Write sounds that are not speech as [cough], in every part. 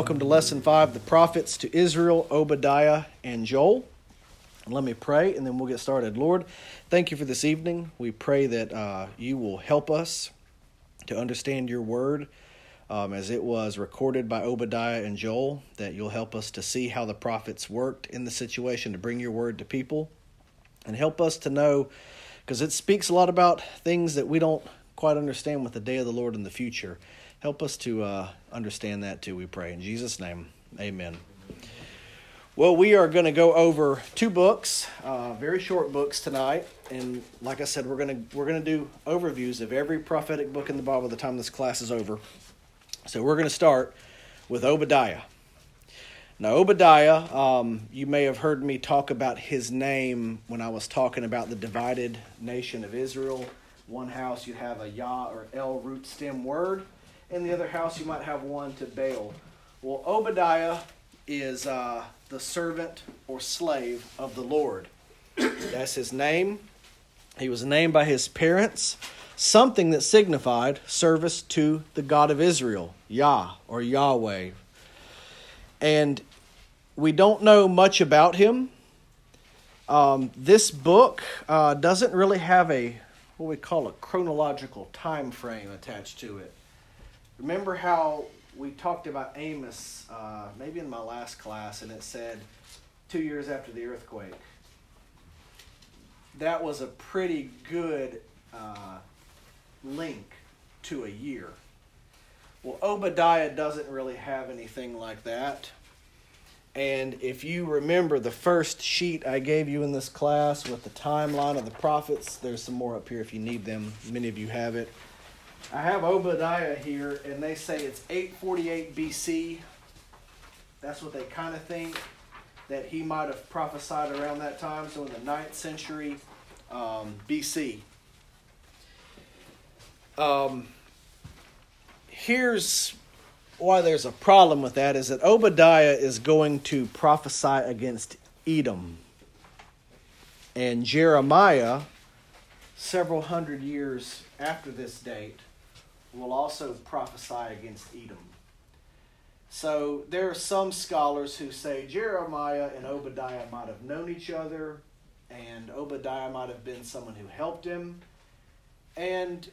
Welcome to Lesson 5 The Prophets to Israel, Obadiah, and Joel. Let me pray and then we'll get started. Lord, thank you for this evening. We pray that uh, you will help us to understand your word um, as it was recorded by Obadiah and Joel, that you'll help us to see how the prophets worked in the situation to bring your word to people and help us to know because it speaks a lot about things that we don't quite understand with the day of the Lord in the future. Help us to uh, understand that too, we pray. In Jesus' name, amen. Well, we are going to go over two books, uh, very short books tonight, and like I said, we're going to we're going to do overviews of every prophetic book in the Bible by the time this class is over. So we're going to start with Obadiah. Now, Obadiah, um, you may have heard me talk about his name when I was talking about the divided nation of Israel. One house you'd have a Yah or El root stem word, in the other house you might have one to Baal. Well, Obadiah is uh, the servant or slave of the Lord. That's his name. He was named by his parents, something that signified service to the God of Israel, Yah or Yahweh. And we don't know much about him. Um, this book uh, doesn't really have a what we call a chronological time frame attached to it. Remember how we talked about Amos, uh, maybe in my last class, and it said two years after the earthquake. That was a pretty good uh, link to a year. Well, Obadiah doesn't really have anything like that. And if you remember the first sheet I gave you in this class with the timeline of the prophets, there's some more up here if you need them. Many of you have it. I have Obadiah here, and they say it's 848 BC. That's what they kind of think that he might have prophesied around that time, so in the 9th century um, BC. Um, here's why there's a problem with that is that Obadiah is going to prophesy against Edom. And Jeremiah, several hundred years after this date, will also prophesy against Edom. So there are some scholars who say Jeremiah and Obadiah might have known each other, and Obadiah might have been someone who helped him. And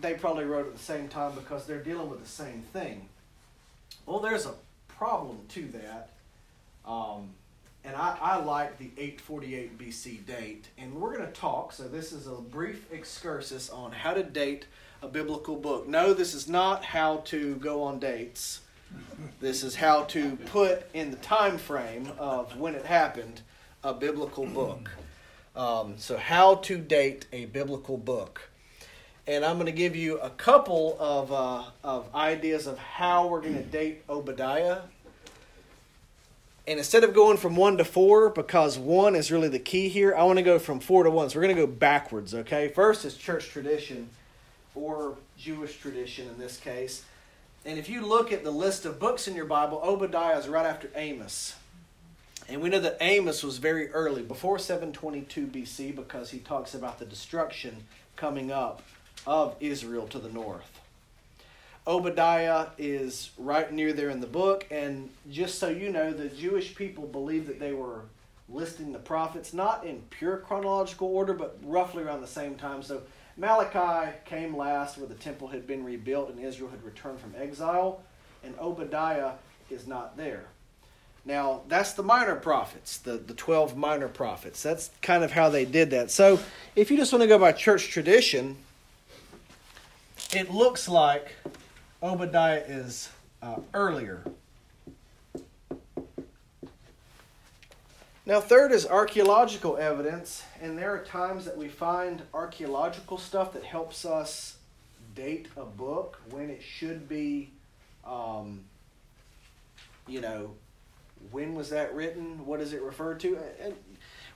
they probably wrote at the same time because they're dealing with the same thing. Well, there's a problem to that. Um, and I, I like the 848 BC date. And we're going to talk, so this is a brief excursus on how to date a biblical book. No, this is not how to go on dates. This is how to put in the time frame of when it happened a biblical book. Um, so, how to date a biblical book. And I'm going to give you a couple of, uh, of ideas of how we're going to date Obadiah. And instead of going from one to four, because one is really the key here, I want to go from four to one. So we're going to go backwards, okay? First is church tradition or Jewish tradition in this case. And if you look at the list of books in your Bible, Obadiah is right after Amos. And we know that Amos was very early, before 722 BC, because he talks about the destruction coming up of Israel to the north. Obadiah is right near there in the book, and just so you know, the Jewish people believed that they were listing the prophets not in pure chronological order, but roughly around the same time. So Malachi came last, where the temple had been rebuilt and Israel had returned from exile, and Obadiah is not there. Now, that's the minor prophets, the, the 12 minor prophets. That's kind of how they did that. So, if you just want to go by church tradition, it looks like Obadiah is uh, earlier. Now, third is archaeological evidence, and there are times that we find archaeological stuff that helps us date a book when it should be, um, you know, when was that written? What is it referred to? And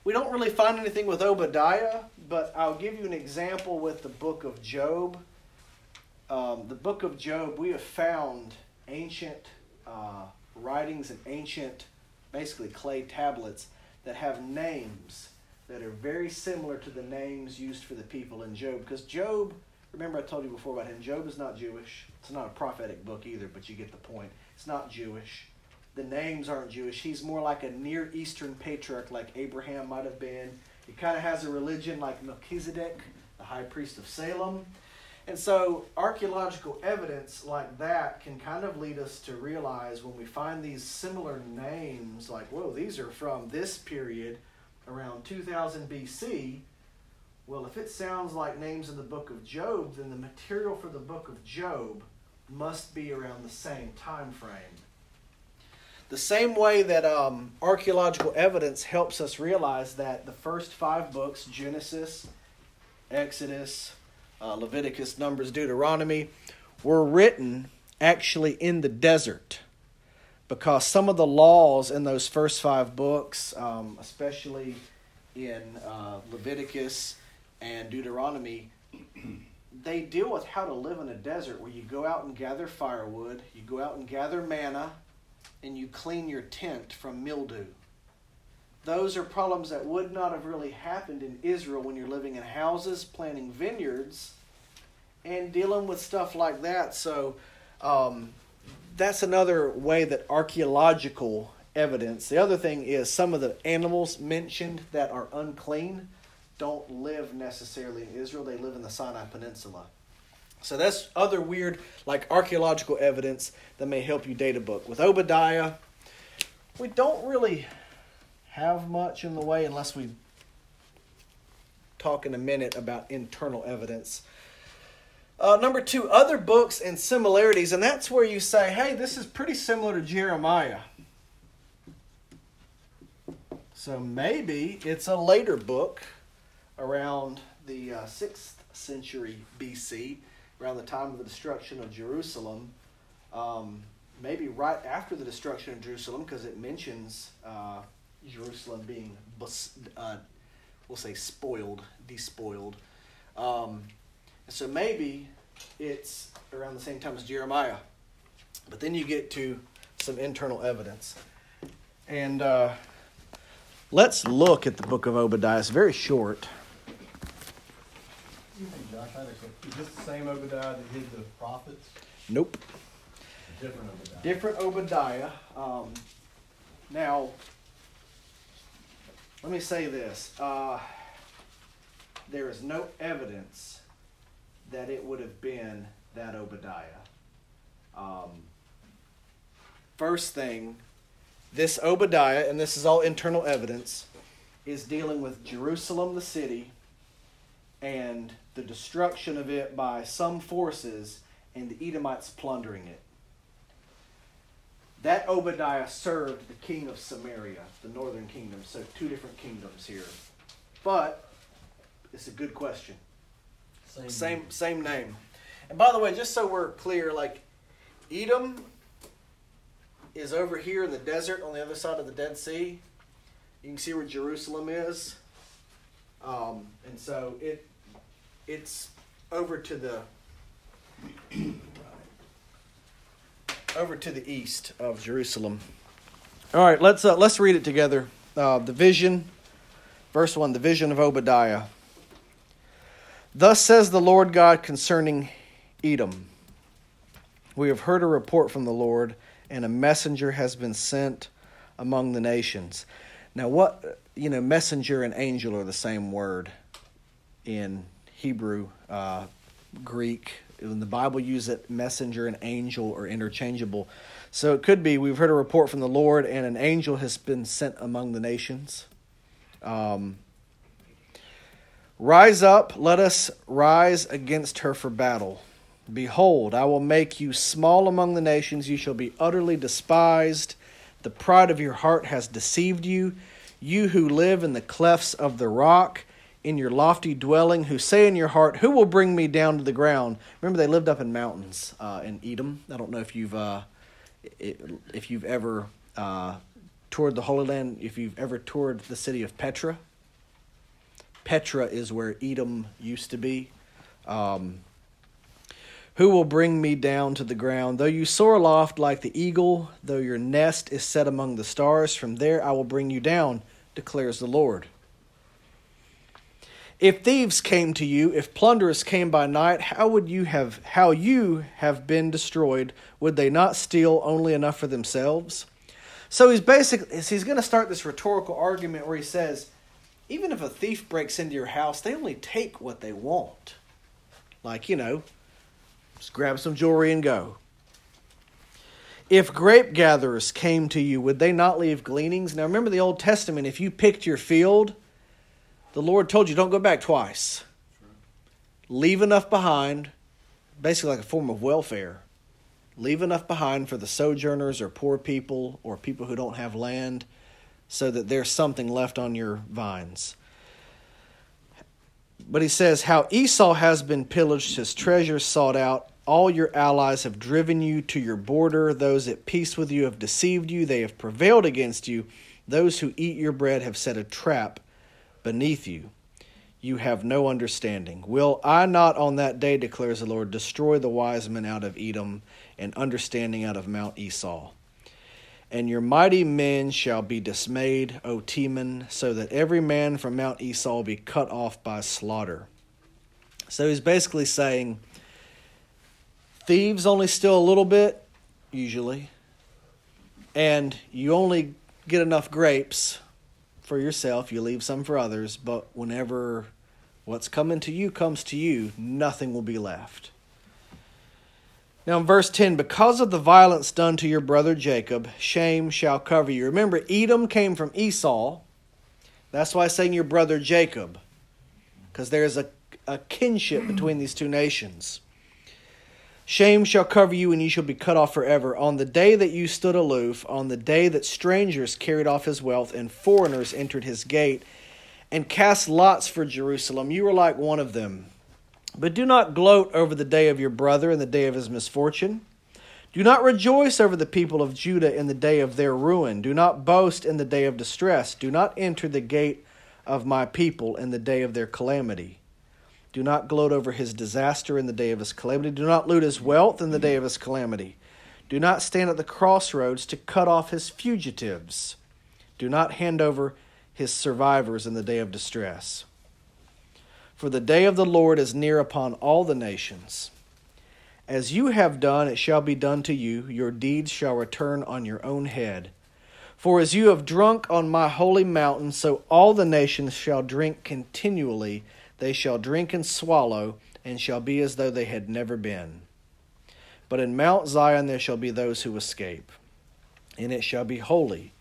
we don't really find anything with Obadiah, but I'll give you an example with the book of Job. Um, the book of Job, we have found ancient uh, writings and ancient, basically clay tablets that have names that are very similar to the names used for the people in Job. Because Job, Remember, I told you before about him. Job is not Jewish. It's not a prophetic book either, but you get the point. It's not Jewish. The names aren't Jewish. He's more like a Near Eastern patriarch, like Abraham might have been. He kind of has a religion like Melchizedek, the high priest of Salem. And so, archaeological evidence like that can kind of lead us to realize when we find these similar names, like, whoa, these are from this period around 2000 BC. Well, if it sounds like names in the book of Job, then the material for the book of Job must be around the same time frame. The same way that um, archaeological evidence helps us realize that the first five books Genesis, Exodus, uh, Leviticus, Numbers, Deuteronomy were written actually in the desert because some of the laws in those first five books, um, especially in uh, Leviticus and Deuteronomy, [clears throat] they deal with how to live in a desert where you go out and gather firewood, you go out and gather manna, and you clean your tent from mildew. Those are problems that would not have really happened in Israel when you're living in houses, planting vineyards, and dealing with stuff like that. So um, that's another way that archaeological evidence. The other thing is some of the animals mentioned that are unclean don't live necessarily in Israel, they live in the Sinai Peninsula. So that's other weird, like archaeological evidence that may help you date a book. With Obadiah, we don't really have much in the way unless we talk in a minute about internal evidence. Uh, number two, other books and similarities, and that's where you say, hey, this is pretty similar to Jeremiah. So maybe it's a later book around the uh, 6th century BC, around the time of the destruction of Jerusalem. Um, maybe right after the destruction of Jerusalem, because it mentions uh, Jerusalem being, uh, we'll say, spoiled, despoiled. Um, so maybe it's around the same time as Jeremiah. But then you get to some internal evidence. And uh, let's look at the book of Obadiah. It's very short. Josh, Is this the same Obadiah that hid the prophets? Nope. Different Obadiah. Different Obadiah. Um, now, let me say this. Uh, there is no evidence that it would have been that Obadiah. Um, first thing, this Obadiah, and this is all internal evidence, is dealing with Jerusalem, the city, and the destruction of it by some forces and the Edomites plundering it. That Obadiah served the king of Samaria, the northern kingdom. So, two different kingdoms here. But it's a good question. Same, same, name. same name. And by the way, just so we're clear, like Edom is over here in the desert on the other side of the Dead Sea. You can see where Jerusalem is. Um, and so it it's over to the over to the east of Jerusalem. All right, let's uh, let's read it together. Uh, the vision, verse one, the vision of Obadiah. Thus says the Lord God concerning Edom. We have heard a report from the Lord, and a messenger has been sent among the nations. Now, what you know, messenger and angel are the same word in Hebrew, uh, Greek. When the Bible uses it, messenger and angel are interchangeable. So it could be we've heard a report from the Lord, and an angel has been sent among the nations. Um, rise up, let us rise against her for battle. Behold, I will make you small among the nations, you shall be utterly despised. The pride of your heart has deceived you. You who live in the clefts of the rock, in your lofty dwelling, who say in your heart, Who will bring me down to the ground? Remember, they lived up in mountains uh, in Edom. I don't know if you've uh, if you've ever uh, toured the Holy Land, if you've ever toured the city of Petra. Petra is where Edom used to be. Um, who will bring me down to the ground? Though you soar aloft like the eagle, though your nest is set among the stars, from there I will bring you down, declares the Lord. If thieves came to you, if plunderers came by night, how would you have how you have been destroyed? Would they not steal only enough for themselves? So he's basically he's going to start this rhetorical argument where he says, even if a thief breaks into your house, they only take what they want. Like, you know, just grab some jewelry and go. If grape gatherers came to you, would they not leave gleanings? Now remember the Old Testament, if you picked your field, the Lord told you don't go back twice. Leave enough behind, basically like a form of welfare. Leave enough behind for the sojourners or poor people or people who don't have land so that there's something left on your vines. But he says, How Esau has been pillaged, his treasures sought out. All your allies have driven you to your border. Those at peace with you have deceived you. They have prevailed against you. Those who eat your bread have set a trap beneath you. You have no understanding. Will I not on that day, declares the Lord, destroy the wise men out of Edom and understanding out of Mount Esau? And your mighty men shall be dismayed, O Teman, so that every man from Mount Esau be cut off by slaughter. So he's basically saying thieves only steal a little bit, usually, and you only get enough grapes for yourself, you leave some for others, but whenever what's coming to you comes to you, nothing will be left. Now, in verse 10, because of the violence done to your brother Jacob, shame shall cover you. Remember, Edom came from Esau. That's why I'm saying your brother Jacob, because there's a, a kinship between these two nations. Shame shall cover you, and you shall be cut off forever. On the day that you stood aloof, on the day that strangers carried off his wealth, and foreigners entered his gate, and cast lots for Jerusalem, you were like one of them. But do not gloat over the day of your brother and the day of his misfortune. Do not rejoice over the people of Judah in the day of their ruin. Do not boast in the day of distress. Do not enter the gate of my people in the day of their calamity. Do not gloat over his disaster in the day of his calamity. Do not loot his wealth in the day of his calamity. Do not stand at the crossroads to cut off his fugitives. Do not hand over his survivors in the day of distress. For the day of the Lord is near upon all the nations. As you have done, it shall be done to you. Your deeds shall return on your own head. For as you have drunk on my holy mountain, so all the nations shall drink continually. They shall drink and swallow, and shall be as though they had never been. But in Mount Zion there shall be those who escape, and it shall be holy.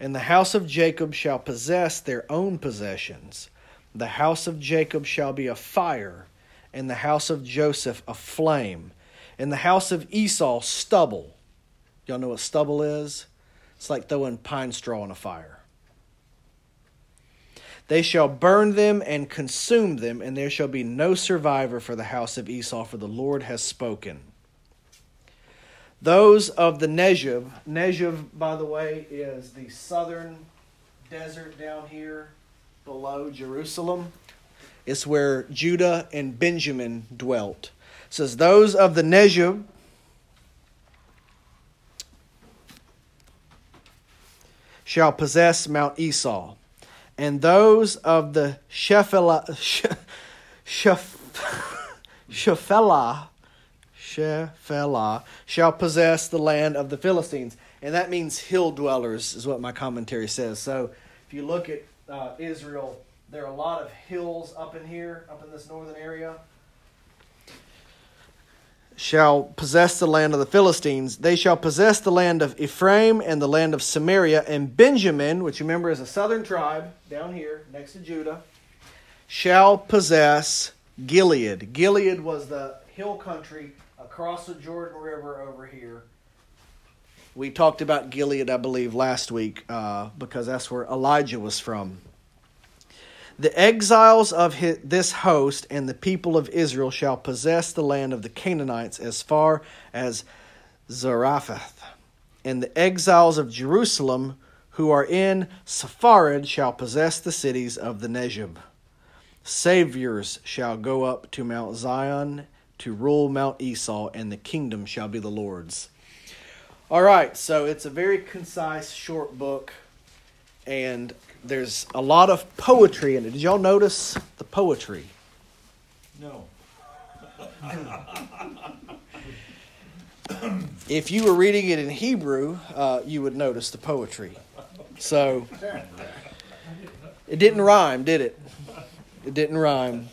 And the house of Jacob shall possess their own possessions. The house of Jacob shall be a fire, and the house of Joseph a flame, and the house of Esau stubble. Y'all know what stubble is? It's like throwing pine straw in a fire. They shall burn them and consume them, and there shall be no survivor for the house of Esau, for the Lord has spoken. Those of the Negev, Negev, by the way, is the southern desert down here below Jerusalem. It's where Judah and Benjamin dwelt. It says, Those of the Negev shall possess Mount Esau, and those of the Shephelah, Shephelah, Shephelah shall possess the land of the Philistines. And that means hill dwellers, is what my commentary says. So if you look at uh, Israel, there are a lot of hills up in here, up in this northern area. Shall possess the land of the Philistines. They shall possess the land of Ephraim and the land of Samaria. And Benjamin, which you remember is a southern tribe down here next to Judah, shall possess Gilead. Gilead was the hill country across the Jordan River over here we talked about Gilead, I believe, last week uh, because that's where Elijah was from. The exiles of his, this host and the people of Israel shall possess the land of the Canaanites as far as Zarephath. And the exiles of Jerusalem who are in Sepharad shall possess the cities of the Negev. Saviors shall go up to Mount Zion to rule Mount Esau, and the kingdom shall be the Lord's. All right, so it's a very concise, short book, and there's a lot of poetry in it. Did y'all notice the poetry? No. [laughs] If you were reading it in Hebrew, uh, you would notice the poetry. So it didn't rhyme, did it? It didn't rhyme.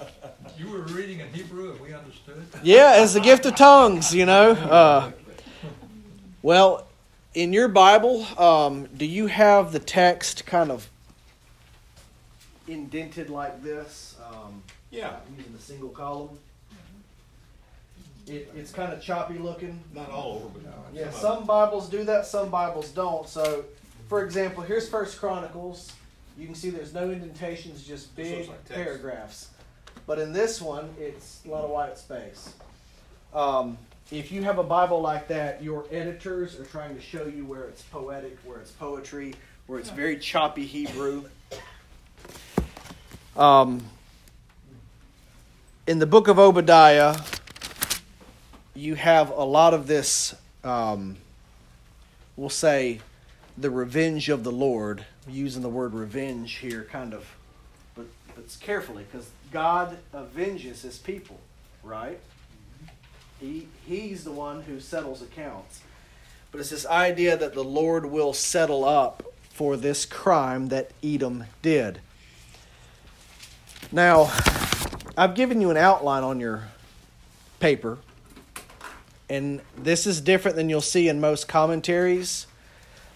You were reading in Hebrew and we understood? Yeah, as the gift of tongues, you know. Uh, well, in your Bible, um, do you have the text kind of indented like this? Um, Yeah, using a single column. It, it's kind of choppy looking. not all over, but Yeah, some some Bibles do that, some Bibles don't. So, for example, here's First Chronicles. You can see there's no indentations, just big like paragraphs. But in this one, it's a lot of white space. Um, if you have a Bible like that, your editors are trying to show you where it's poetic, where it's poetry, where it's very choppy Hebrew. Um, in the book of Obadiah, you have a lot of this, um, we'll say, the revenge of the Lord. Using the word revenge here, kind of, but but carefully, because God avenges His people, right? He He's the one who settles accounts. But it's this idea that the Lord will settle up for this crime that Edom did. Now, I've given you an outline on your paper, and this is different than you'll see in most commentaries.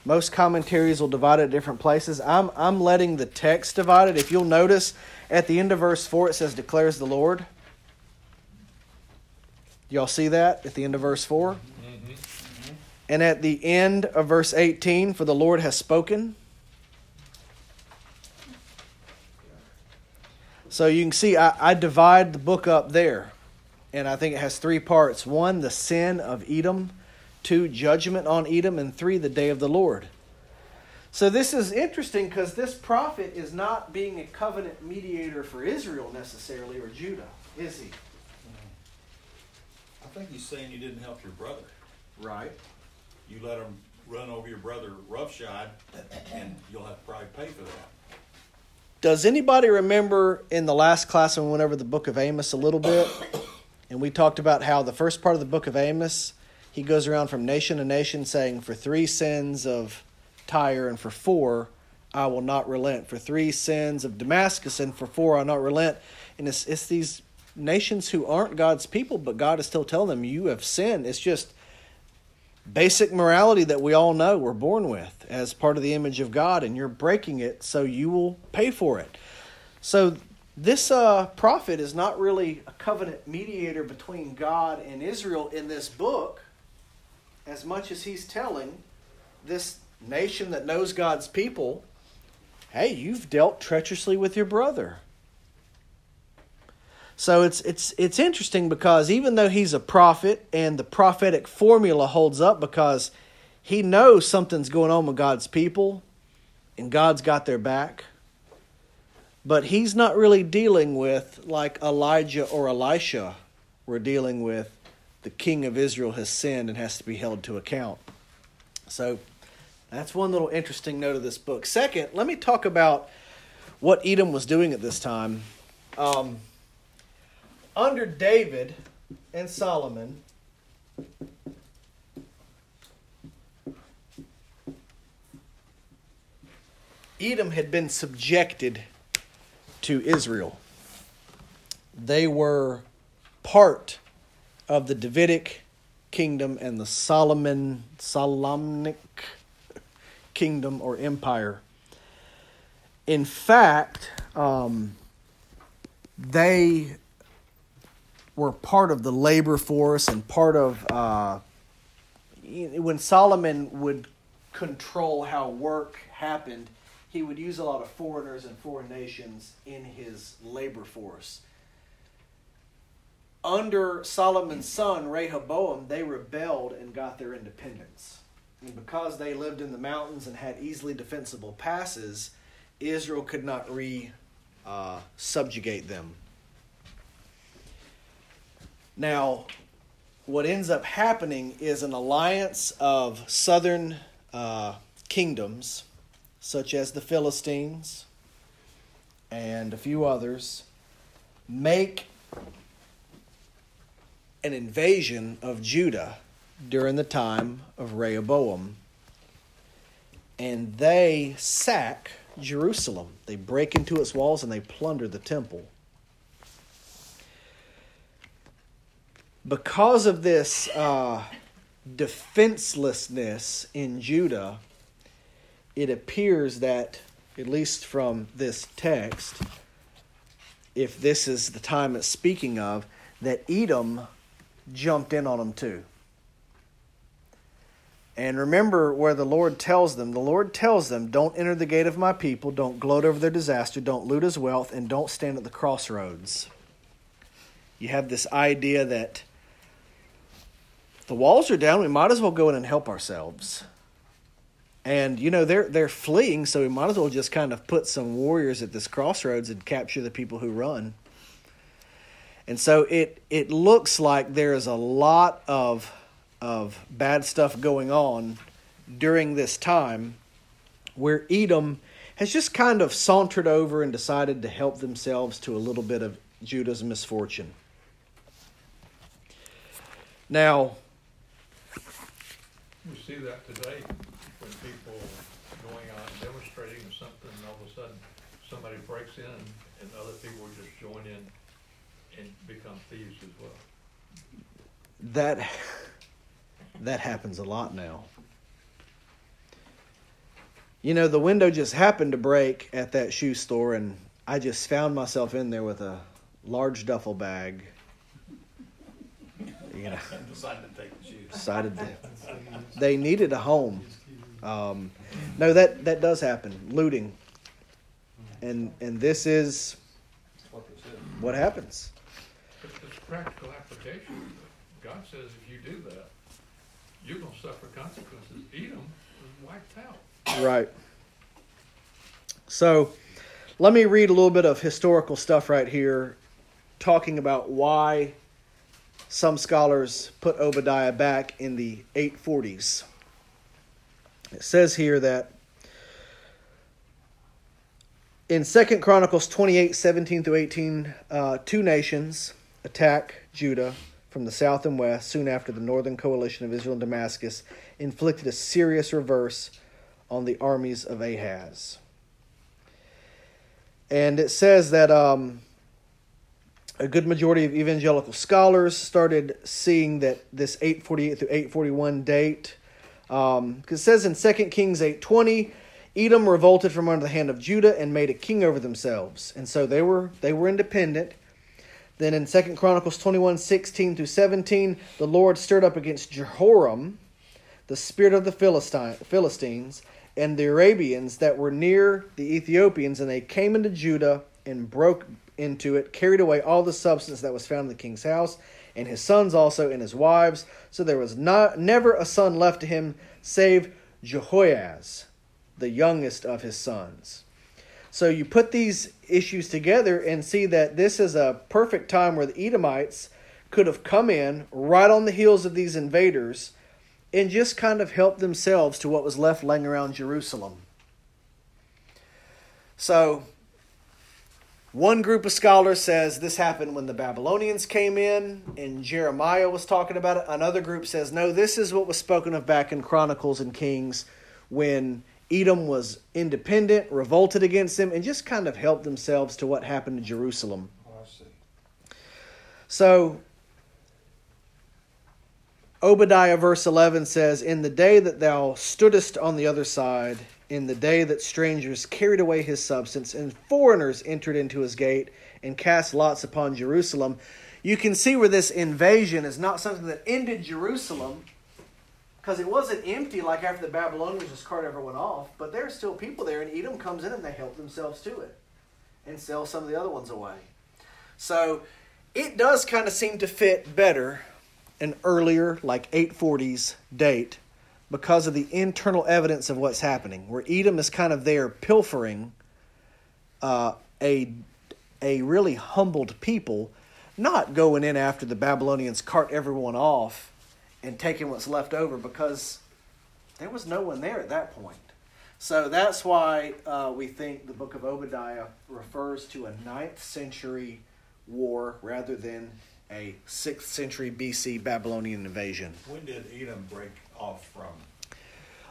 Most commentaries will divide it at different places. I'm, I'm letting the text divide it. If you'll notice, at the end of verse 4, it says, declares the Lord. Y'all see that at the end of verse 4? Mm-hmm. Mm-hmm. And at the end of verse 18, for the Lord has spoken. So you can see I, I divide the book up there. And I think it has three parts one, the sin of Edom, two, judgment on Edom, and three, the day of the Lord. So this is interesting because this prophet is not being a covenant mediator for Israel necessarily or Judah, is he? I think he's saying you didn't help your brother. Right. You let him run over your brother roughshod, and you'll have to probably pay for that. Does anybody remember in the last class when we went over the book of Amos a little bit? [coughs] And we talked about how the first part of the book of Amos, he goes around from nation to nation saying, For three sins of Tyre and for four, I will not relent. For three sins of Damascus and for four, I'll not relent. And it's, it's these nations who aren't God's people, but God is still telling them, You have sinned. It's just basic morality that we all know we're born with as part of the image of God, and you're breaking it, so you will pay for it. So this uh, prophet is not really a covenant mediator between God and Israel in this book, as much as he's telling this nation that knows God's people, hey, you've dealt treacherously with your brother. So it's it's it's interesting because even though he's a prophet and the prophetic formula holds up because he knows something's going on with God's people and God's got their back. But he's not really dealing with like Elijah or Elisha. We're dealing with the king of Israel has sinned and has to be held to account. So that's one little interesting note of this book. Second, let me talk about what Edom was doing at this time. Um, under David and Solomon, Edom had been subjected to Israel. They were part of the Davidic kingdom and the Solomon Solomonic kingdom or empire. In fact, um, they were part of the labor force and part of uh, when Solomon would control how work happened, he would use a lot of foreigners and foreign nations in his labor force. Under Solomon's son Rehoboam, they rebelled and got their independence. And because they lived in the mountains and had easily defensible passes, Israel could not re uh, subjugate them. Now, what ends up happening is an alliance of southern uh, kingdoms such as the Philistines and a few others, make an invasion of Judah during the time of Rehoboam. And they sack Jerusalem. They break into its walls and they plunder the temple. Because of this uh, defenselessness in Judah, it appears that, at least from this text, if this is the time it's speaking of, that Edom jumped in on them too. And remember where the Lord tells them the Lord tells them, Don't enter the gate of my people, don't gloat over their disaster, don't loot his wealth, and don't stand at the crossroads. You have this idea that the walls are down, we might as well go in and help ourselves. And you know, they're they're fleeing, so we might as well just kind of put some warriors at this crossroads and capture the people who run. And so it it looks like there is a lot of of bad stuff going on during this time where Edom has just kind of sauntered over and decided to help themselves to a little bit of Judah's misfortune. Now, We see that today when people going on demonstrating or something, and all of a sudden, somebody breaks in and other people just join in and become thieves as well. that that happens a lot now. You know, the window just happened to break at that shoe store, and I just found myself in there with a large duffel bag. You know, [laughs] decided to take the shoes. decided to, they needed a home. Um, no, that that does happen, looting, and and this is What they said. what happens. But it's practical application. God says if you do that, you're gonna suffer consequences. Edom was wiped out. Right. So, let me read a little bit of historical stuff right here, talking about why some scholars put Obadiah back in the 840s. It says here that in Second Chronicles 28 17 through 18, uh, two nations attack Judah from the south and west soon after the northern coalition of Israel and Damascus inflicted a serious reverse on the armies of Ahaz. And it says that um, a good majority of evangelical scholars started seeing that this 848 through 841 date, because um, it says in 2 Kings 820, Edom revolted from under the hand of Judah and made a king over themselves, and so they were they were independent. Then in 2 Chronicles 21, 16 through 17, the Lord stirred up against Jehoram, the spirit of the Philistine, Philistines, and the Arabians that were near the Ethiopians, and they came into Judah and broke into it, carried away all the substance that was found in the king's house, and his sons also and his wives. So there was not never a son left to him save Jehoahaz, the youngest of his sons. So you put these issues together and see that this is a perfect time where the Edomites could have come in right on the heels of these invaders and just kind of help themselves to what was left laying around Jerusalem. So, one group of scholars says this happened when the Babylonians came in and Jeremiah was talking about it. Another group says, no, this is what was spoken of back in Chronicles and Kings when Edom was independent, revolted against them, and just kind of helped themselves to what happened to Jerusalem. Oh, I see. So, Obadiah verse 11 says, In the day that thou stoodest on the other side, in the day that strangers carried away his substance, and foreigners entered into his gate, and cast lots upon Jerusalem, you can see where this invasion is not something that ended Jerusalem, because it wasn't empty like after the Babylonians just carted everyone off, but there there's still people there, and Edom comes in and they help themselves to it and sell some of the other ones away. So it does kind of seem to fit better an earlier, like 840s date because of the internal evidence of what's happening, where Edom is kind of there pilfering uh, a, a really humbled people, not going in after the Babylonians cart everyone off and taking what's left over because there was no one there at that point. So that's why uh, we think the book of Obadiah refers to a 9th century war rather than a 6th century BC Babylonian invasion. When did Edom break off from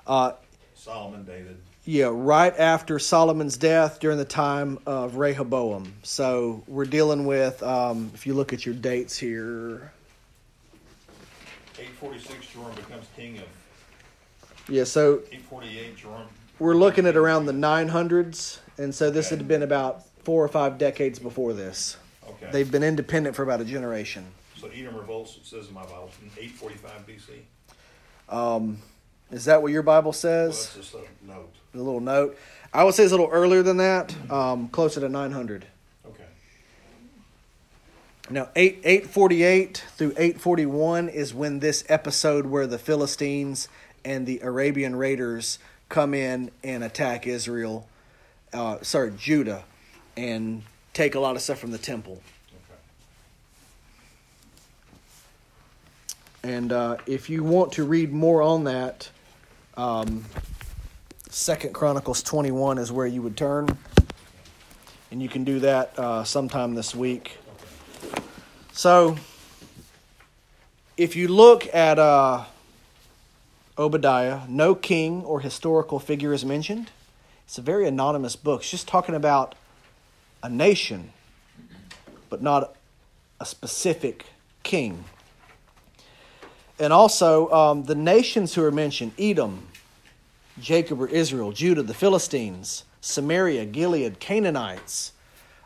Uh, Solomon, David? yeah, right after Solomon's death during the time of Rehoboam. So we're dealing with, um, if you look at your dates here, Eight forty-six, Joram becomes king of, yeah, so eight forty-eight, Joram. we're looking at around the 900s, and so this Okay. had been about four or five decades before this. Okay. They've been independent for about a generation. So Edom revolts, it says in my Bible, in eight forty-five BC. Um, is that what your Bible Well, says? that's just a note. The little note. I would say it's a little earlier than that, um, closer to 900. Okay. Now, 8, 848 through 841 is when this episode where the Philistines and the Arabian raiders come in and attack Israel, uh, sorry, Judah, and take a lot of stuff from the temple. Okay. And uh, if you want to read more on that, um, Second Chronicles 21 is where you would turn. And you can do that uh, sometime this week. So, if you look at uh, Obadiah, no king or historical figure is mentioned. It's a very anonymous book. It's just talking about a nation, but not a specific king. And also, um, the nations who are mentioned Edom, Jacob or Israel, Judah, the Philistines, Samaria, Gilead, Canaanites.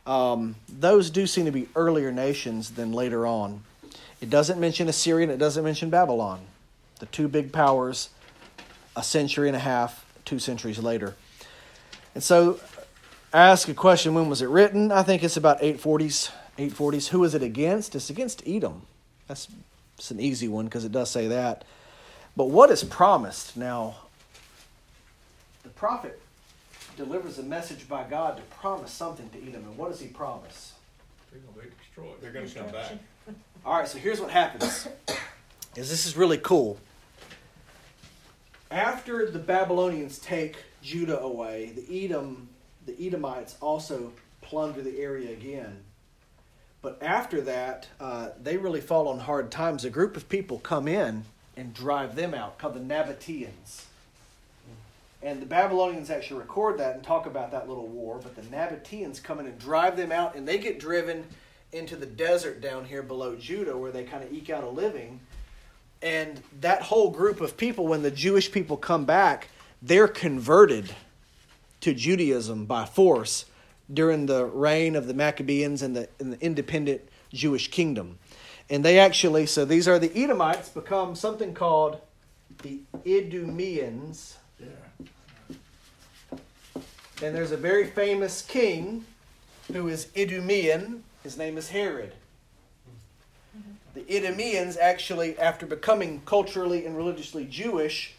Um, those do seem to be earlier nations than later on. It doesn't mention Assyria and it doesn't mention Babylon, the two big powers a century and a half, two centuries later. And so, ask a question when was it written? I think it's about 840s. 840s. Who is it against? It's against Edom. That's it's an easy one because it does say that. But what is promised? Now, the prophet delivers a message by God to promise something to Edom. And what does he promise? They're gonna be destroyed. They're gonna come back. All right, so here's what happens. [coughs] Is this is really cool. After the Babylonians take Judah away, the Edom, the Edomites also plunder the area again. But after that, uh, they really fall on hard times. A group of people come in and drive them out, called the Nabateans. And the Babylonians actually record that and talk about that little war. But the Nabateans come in and drive them out, and they get driven into the desert down here below Judah, where they kind of eke out a living. And that whole group of people, when the Jewish people come back, they're converted to Judaism by force during the reign of the Maccabees and the, and the independent Jewish kingdom. And they actually, so these are the Edomites, become something called the Idumeans. And there's a very famous king who is Idumean. His name is Herod. Mm-hmm. The Idumeans actually, after becoming culturally and religiously Jewish,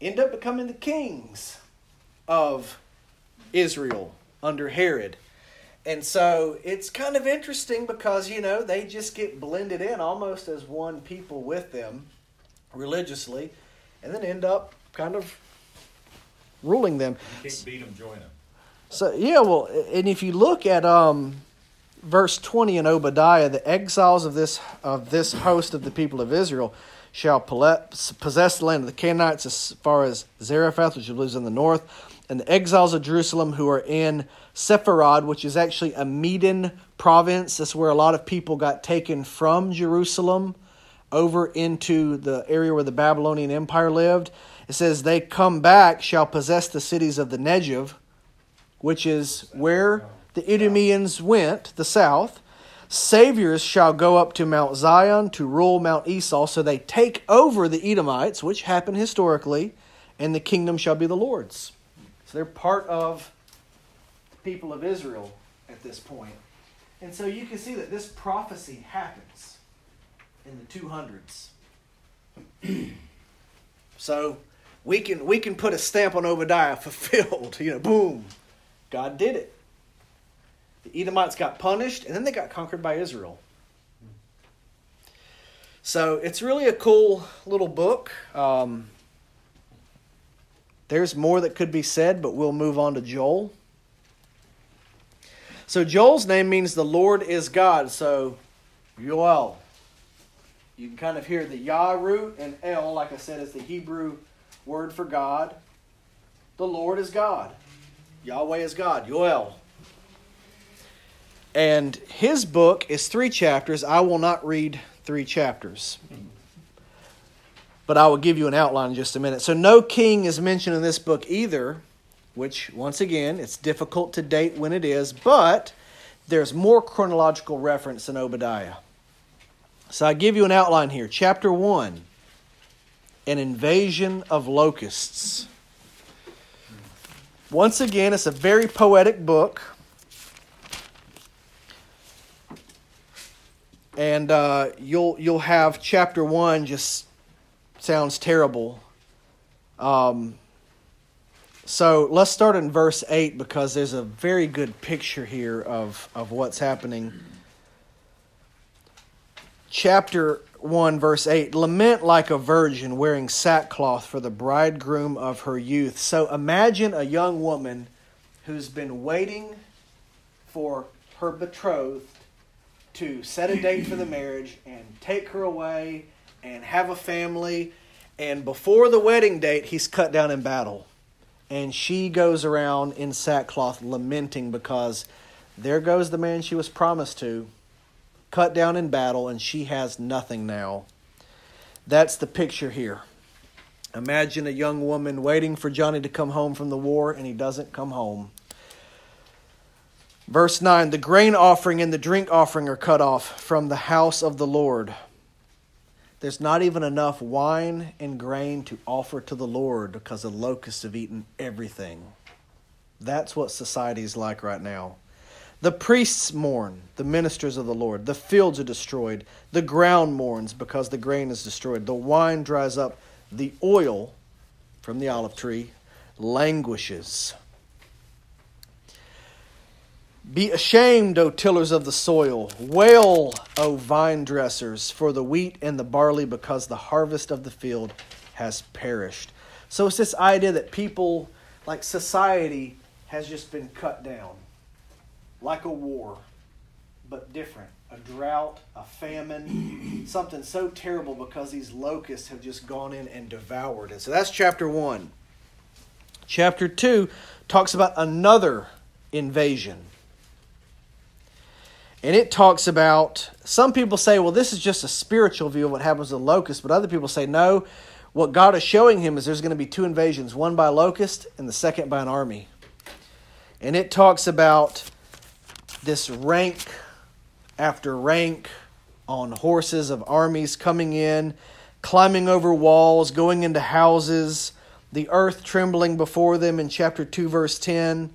end up becoming the kings of Israel under Herod. And so it's kind of interesting because, you know, they just get blended in almost as one people with them religiously and then end up kind of ruling them. You can't beat them, join them. So yeah, well, and if you look at um, verse twenty in Obadiah, the exiles of this of this host of the people of Israel shall possess the land of the Canaanites as far as Zarephath, which lives in the north, and the exiles of Jerusalem who are in Sepharad, which is actually a Median province. That's where a lot of people got taken from Jerusalem over into the area where the Babylonian Empire lived. It says they come back shall possess the cities of the Negev which is where the Idumeans went, the south. Saviors shall go up to Mount Zion to rule Mount Esau. So they take over the Edomites, which happened historically, and the kingdom shall be the Lord's. So they're part of the people of Israel at this point. And so you can see that this prophecy happens in the 200s. [clears throat] so we can we can put a stamp on Obadiah [laughs] fulfilled, you know, boom. God did it. The Edomites got punished, and then they got conquered by Israel. So it's really a cool little book. Um, There's more that could be said, but we'll move on to Joel. So Joel's name means the Lord is God. So Yoel. You can kind of hear the Yah root and El, like I said, is the Hebrew word for God. The Lord is God. Yahweh is God. Yoel. And his book is three chapters. I will not read three chapters. But I will give you an outline in just a minute. So, no king is mentioned in this book either, which, once again, it's difficult to date when it is, but there's more chronological reference in Obadiah. So, I give you an outline here. Chapter 1 An invasion of locusts. Once again, it's a very poetic book. and uh, you'll you'll have chapter one just sounds terrible. Um, so let's start in verse eight because there's a very good picture here of of what's happening. Chapter one, verse eight: Lament like a virgin wearing sackcloth for the bridegroom of her youth. So imagine a young woman who's been waiting for her betrothed to set a date for the marriage and take her away and have a family. And before the wedding date, he's cut down in battle. And she goes around in sackcloth lamenting because there goes the man she was promised to, cut down in battle, and she has nothing now. That's the picture here. Imagine a young woman waiting for Johnny to come home from the war, and he doesn't come home. Verse 9 The grain offering and the drink offering are cut off from the house of the Lord. There's not even enough wine and grain to offer to the Lord because the locusts have eaten everything. That's what society is like right now. The priests mourn, the ministers of the Lord. The fields are destroyed. The ground mourns because the grain is destroyed. The wine dries up. The oil from the olive tree languishes. Be ashamed, O tillers of the soil. Wail, O vine dressers, for the wheat and the barley, because the harvest of the field has perished. So it's this idea that people, like society, has just been cut down. Like a war, but different. A drought, a famine, [clears throat] something so terrible because these locusts have just gone in and devoured it. So that's chapter 1. Chapter 2 talks about another invasion and it talks about some people say, well, this is just a spiritual view of what happens with locusts, but other people say, no, what God is showing him is there's going to be two invasions, one by locust and the second by an army. And it talks about this rank after rank on horses of armies coming in, climbing over walls, going into houses, the earth trembling before them in chapter 2, verse 10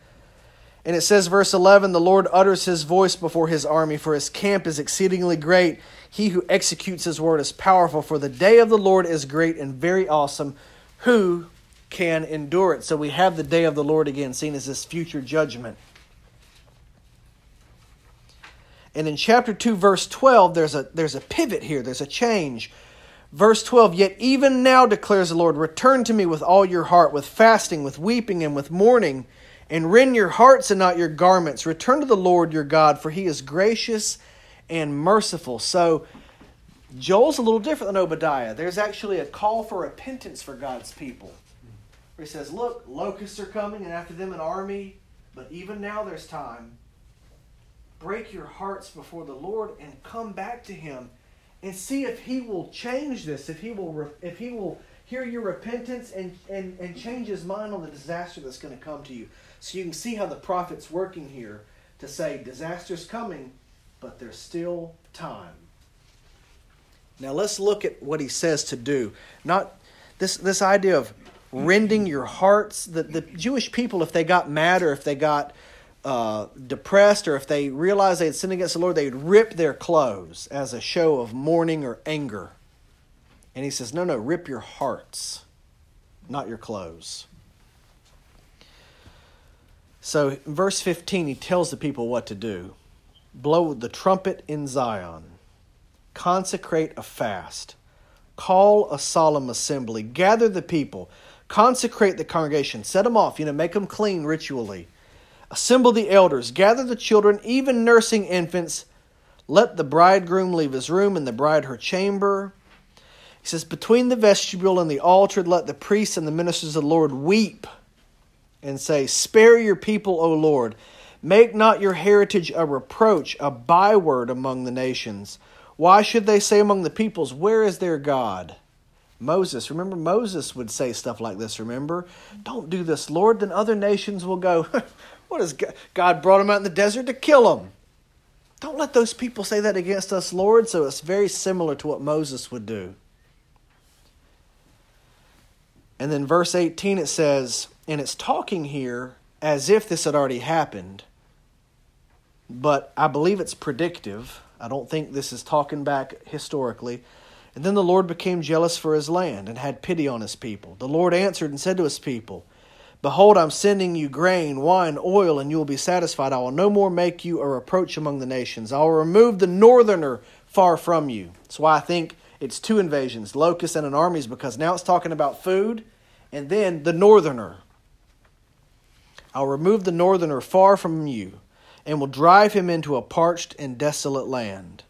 and it says, verse 11, the Lord utters his voice before his army, for his camp is exceedingly great. He who executes his word is powerful, for the day of the Lord is great and very awesome. Who can endure it? So we have the day of the Lord again, seen as this future judgment. And in chapter 2, verse 12, there's a, there's a pivot here, there's a change. Verse 12, yet even now declares the Lord, return to me with all your heart, with fasting, with weeping, and with mourning and rend your hearts and not your garments. Return to the Lord your God, for he is gracious and merciful. So, Joel's a little different than Obadiah. There's actually a call for repentance for God's people. Where he says, Look, locusts are coming, and after them an army, but even now there's time. Break your hearts before the Lord and come back to him and see if he will change this, if he will, if he will hear your repentance and, and, and change his mind on the disaster that's going to come to you. So you can see how the prophet's working here to say disaster's coming, but there's still time. Now let's look at what he says to do. Not this this idea of rending your hearts. The the Jewish people, if they got mad or if they got uh, depressed or if they realized they had sinned against the Lord, they'd rip their clothes as a show of mourning or anger. And he says, No, no, rip your hearts, not your clothes. So, in verse 15, he tells the people what to do. Blow the trumpet in Zion, consecrate a fast, call a solemn assembly, gather the people, Consecrate the congregation, set them off, you know, make them clean ritually. Assemble the elders, gather the children, even nursing infants. Let the bridegroom leave his room and the bride her chamber. He says, Between the vestibule and the altar, let the priests and the ministers of the Lord weep and say, Spare your people, O Lord. Make not your heritage a reproach, a byword among the nations. Why should they say among the peoples, Where is their God? Moses, remember, Moses would say stuff like this, remember? Don't do this, Lord, then other nations will go, [laughs] What is God? God brought them out in the desert to kill them. Don't let those people say that against us, Lord. So it's very similar to what Moses would do. And then verse 18 it says, and it's talking here as if this had already happened, but I believe it's predictive. I don't think this is talking back historically. And then the Lord became jealous for his land and had pity on his people. The Lord answered and said to his people, Behold, I'm sending you grain, wine, oil, and you will be satisfied. I will no more make you a reproach among the nations. I will remove the northerner far from you. That's why I think it's two invasions, locusts and an armies, because now it's talking about food, and then the northerner. I'll remove the northerner far from you, and will drive him into a parched and desolate land.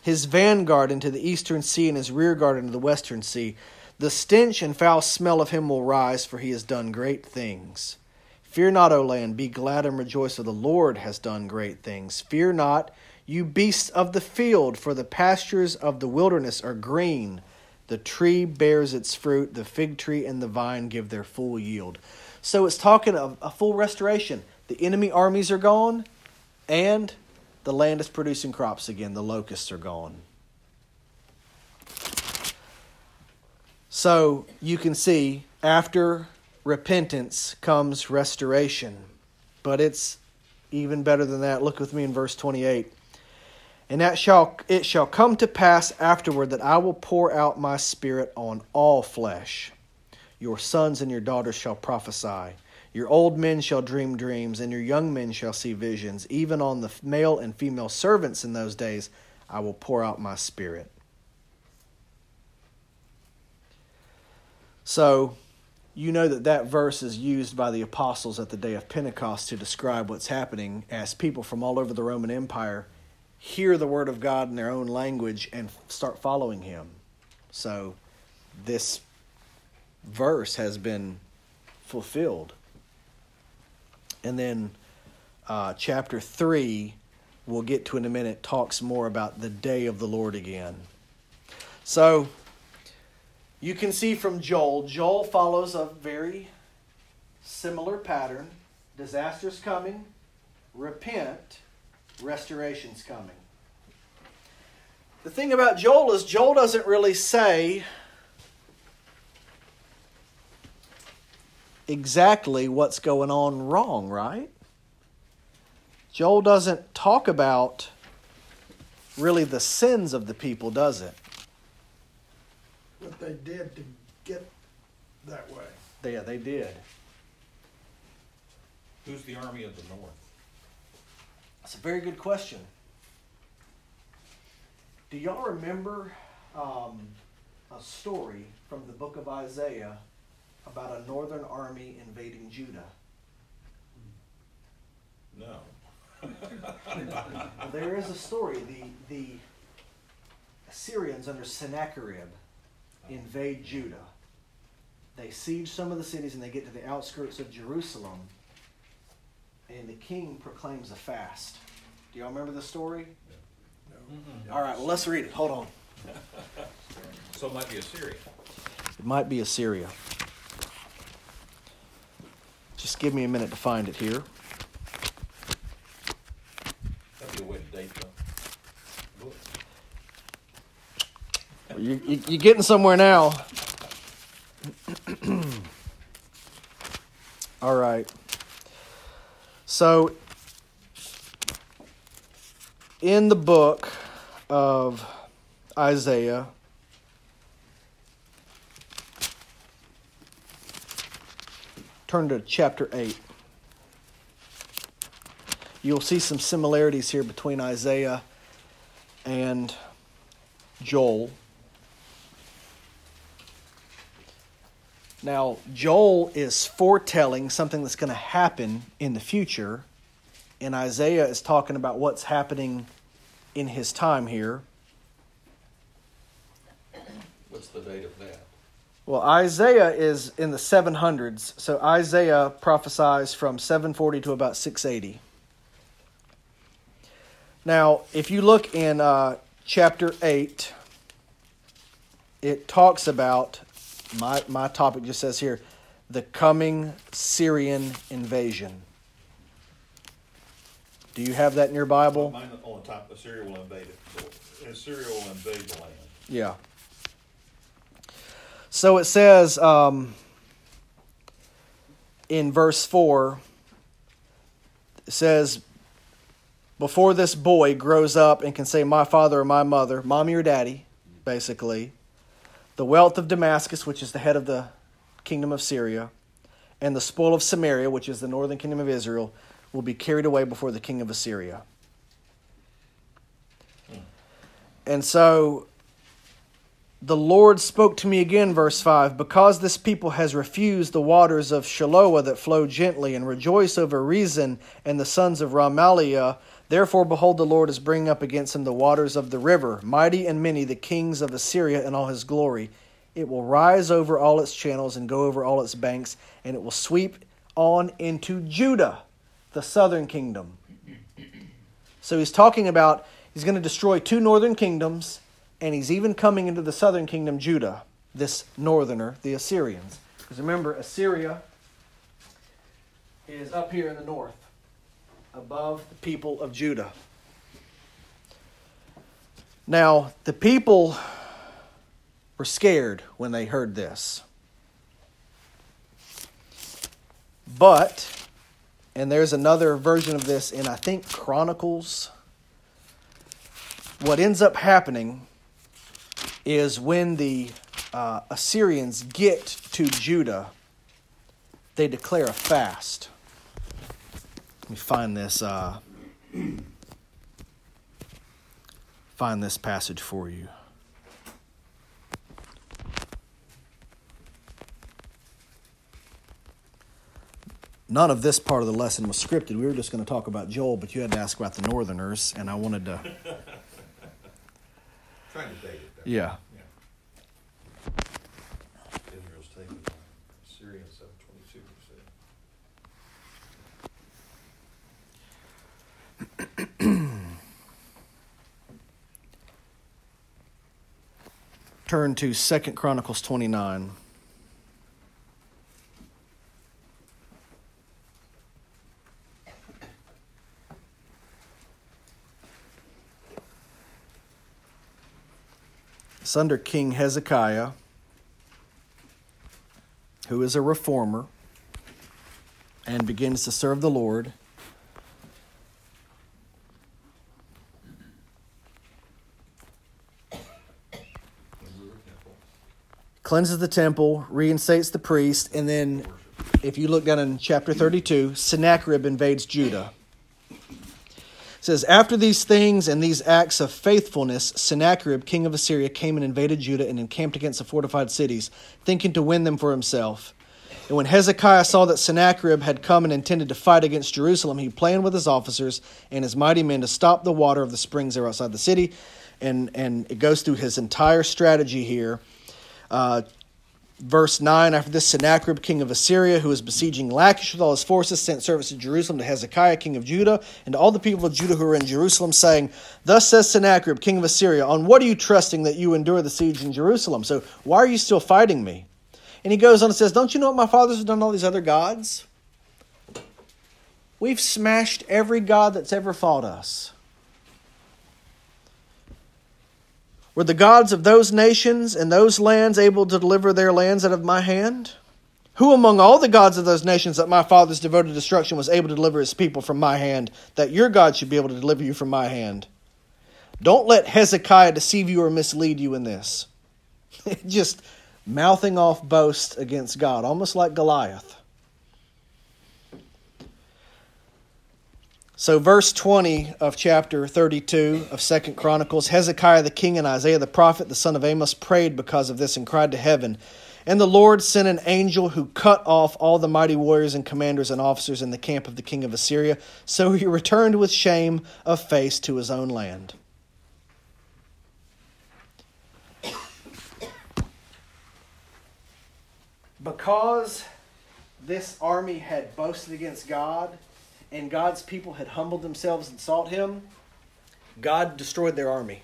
His vanguard into the eastern sea, and his rearguard into the western sea. The stench and foul smell of him will rise, for he has done great things. Fear not, O land, be glad and rejoice, for the Lord has done great things. Fear not, you beasts of the field, for the pastures of the wilderness are green. The tree bears its fruit, the fig tree and the vine give their full yield. So it's talking of a full restoration. The enemy armies are gone, and the land is producing crops again. The locusts are gone. So you can see after repentance comes restoration. But it's even better than that. Look with me in verse 28. And that shall it shall come to pass afterward that I will pour out my spirit on all flesh. Your sons and your daughters shall prophesy. Your old men shall dream dreams, and your young men shall see visions. Even on the male and female servants in those days I will pour out my spirit. So, you know that that verse is used by the apostles at the day of Pentecost to describe what's happening as people from all over the Roman Empire hear the word of God in their own language and start following him. So, this verse has been fulfilled. And then uh, chapter 3, we'll get to in a minute, talks more about the day of the Lord again. So, you can see from Joel, Joel follows a very similar pattern. Disaster's coming, repent, restoration's coming. The thing about Joel is Joel doesn't really say exactly what's going on wrong, right? Joel doesn't talk about really the sins of the people, does it? What they did to get that way. Yeah, they did. Who's the army of the north? That's a very good question. Do y'all remember um, a story from the book of Isaiah about a northern army invading Judah? No. Well, there is a story. The the Assyrians under Sennacherib invade Judah. They siege some of the cities and they get to the outskirts of Jerusalem. And the king proclaims a fast. Do y'all remember the story? No. All right, well, let's read it. Hold on. So it might be Assyria. It might be Assyria. Just give me a minute to find it here. That'd be a way to date the book. You, you, you're getting somewhere now. [clears throat] All right. So, in the book of Isaiah, turn to chapter 8. You'll see some similarities here between Isaiah and Joel. Now, Joel is foretelling something that's going to happen in the future, and Isaiah is talking about what's happening in his time here. What's the date of? Well, Isaiah is in the 700s, so Isaiah prophesies from 740 to about 680. Now, if you look in uh, chapter 8, it talks about my, my topic just says here the coming Syrian invasion. Do you have that in your Bible? Mine on top, Assyria will invade it. Assyria will invade the land. Yeah. So it says um, in verse 4, it says, Before this boy grows up and can say, My father or my mother, mommy or daddy, basically, the wealth of Damascus, which is the head of the kingdom of Syria, and the spoil of Samaria, which is the northern kingdom of Israel, will be carried away before the king of Assyria. And so the Lord spoke to me again, verse 5 Because this people has refused the waters of Shiloah that flow gently, and rejoice over Rezin and the sons of Remaliah, therefore, behold, the Lord is bringing up against him the waters of the river, mighty and many, the kings of Assyria in all his glory. It will rise over all its channels and go over all its banks, and it will sweep on into Judah, the southern kingdom. So he's talking about he's going to destroy two northern kingdoms and he's even coming into the southern kingdom, Judah, this northerner, the Assyrians. Because remember, Assyria is up here in the north, above the people of Judah. Now, the people were scared when they heard this. But, and there's another version of this in, I think, Chronicles. What ends up happening is when the uh, Assyrians get to Judah, they declare a fast. Let me find this. Uh, find this passage for you. None of this part of the lesson was scripted. We were just going to talk about Joel, but you had to ask about the Northerners, and I wanted to. [laughs] Trying to date it. Though. Yeah. Israel's taken Syria in seven twenty-two. Turn to Second Chronicles 29. It's under King Hezekiah, who is a reformer and begins to serve the Lord. cleanses the temple, reinstates the priest, and then if you look down in chapter 32, Sennacherib invades Judah. Says, After these things and these acts of faithfulness, Sennacherib, king of Assyria, came and invaded Judah and encamped against the fortified cities, thinking to win them for himself. And when Hezekiah saw that Sennacherib had come and intended to fight against Jerusalem, he planned with his officers and his mighty men to stop the water of the springs there outside the city. And, and it goes through his entire strategy here. Uh, verse 9 After this, Sennacherib, king of Assyria, who was besieging Lachish with all his forces, sent servants to Jerusalem to Hezekiah, king of Judah, and to all the people of Judah who were in Jerusalem, saying, Thus says Sennacherib, king of Assyria, On what are you trusting that you endure the siege in Jerusalem? So why are you still fighting me? And he goes on and says, Don't you know what my fathers have done all these other gods? We've smashed every god that's ever fought us. Were the gods of those nations and those lands able to deliver their lands out of my hand? Who among all the gods of those nations that my fathers devoted to destruction was able to deliver his people from my hand, that your God should be able to deliver you from my hand? Don't let Hezekiah deceive you or mislead you in this. [laughs] Just mouthing off boasts against God, almost like Goliath. So, verse 20 of chapter 32 of Second Chronicles Hezekiah the king and Isaiah the prophet, the son of Amos, prayed because of this and cried to heaven. And the Lord sent an angel who cut off all the mighty warriors and commanders and officers in the camp of the king of Assyria. So he returned with shame of face to his own land. Because this army had boasted against God and God's people had humbled themselves and sought him, God destroyed their army.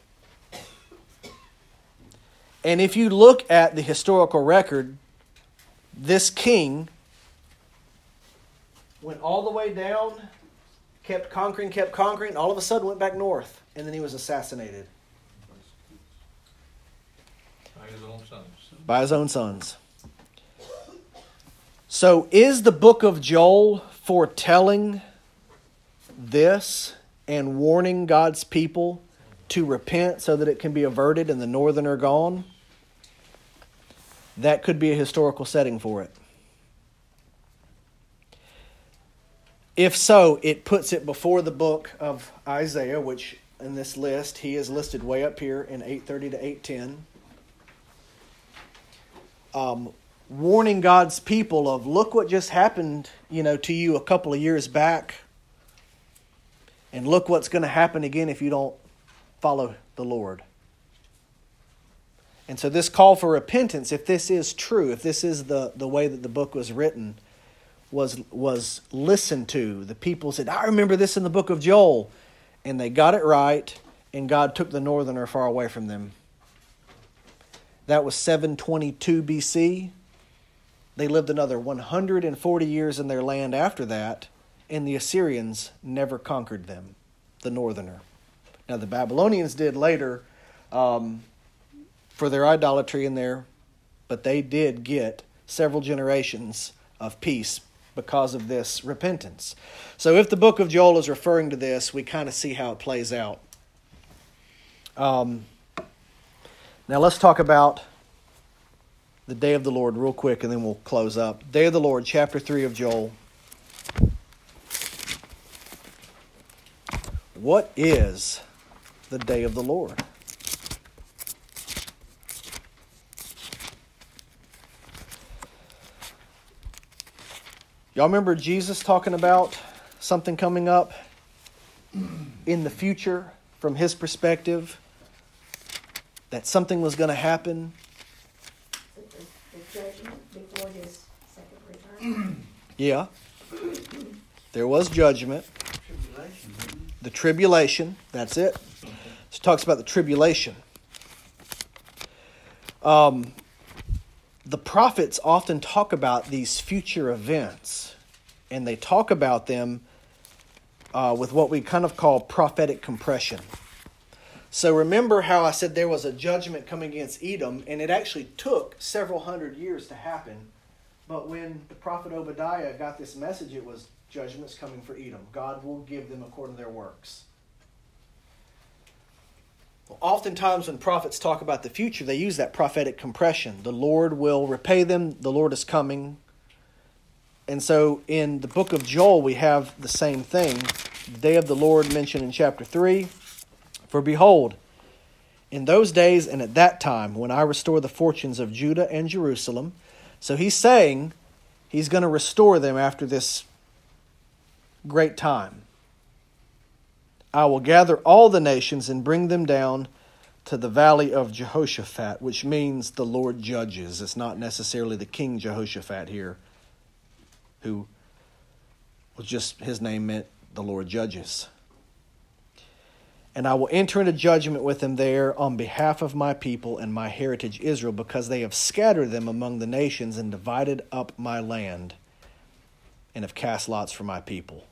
And if you look at the historical record, this king went all the way down, kept conquering, kept conquering, all of a sudden went back north, and then he was assassinated By his own sons. by his own sons. So, is the book of Joel foretelling this and warning God's people to repent so that it can be averted and the northern are gone? That could be a historical setting for it. If so, it puts it before the book of Isaiah, which in this list he is listed way up here in 830 to 810 um, warning God's people of look what just happened, you know, to you a couple of years back, and look what's going to happen again if you don't follow the Lord. And so this call for repentance, if this is true, if this is the, the way that the book was written, was was listened to. The people said, I remember this in the book of Joel. And they got it right, and God took the northerner far away from them. That was 722 BC. They lived another 140 years in their land after that, and the Assyrians never conquered them, the northerner. Now, the Babylonians did later um, for their idolatry and their, but they did get several generations of peace because of this repentance. So, if the book of Joel is referring to this, we kind of see how it plays out. Um, now let's talk about the day of the Lord real quick and then we'll close up. Day of the Lord, chapter 3 of Joel. What is the day of the Lord? Y'all remember Jesus talking about something coming up in the future from his perspective? That something was going to happen The, the judgment before his second return. Yeah. There was judgment. The tribulation. That's it. So it talks about the tribulation. Um, the prophets often talk about these future events, and they talk about them uh, with what we kind of call prophetic compression. So remember how I said there was a judgment coming against Edom, and it actually took several hundred years to happen. But when the prophet Obadiah got this message, it was judgment's coming for Edom. God will give them according to their works. Well, oftentimes, when prophets talk about the future, they use that prophetic compression. The Lord will repay them, the Lord is coming. And so in the book of Joel, we have the same thing. The day of the Lord mentioned in chapter 3. For behold, in those days and at that time, when I restore the fortunes of Judah and Jerusalem, so he's saying he's going to restore them after this great time. I will gather all the nations and bring them down to the valley of Jehoshaphat, which means the Lord judges. It's not necessarily the King Jehoshaphat here, who was just, his name meant the Lord judges. And I will enter into judgment with them there on behalf of my people and my heritage Israel, because they have scattered them among the nations and divided up my land and have cast lots for my people.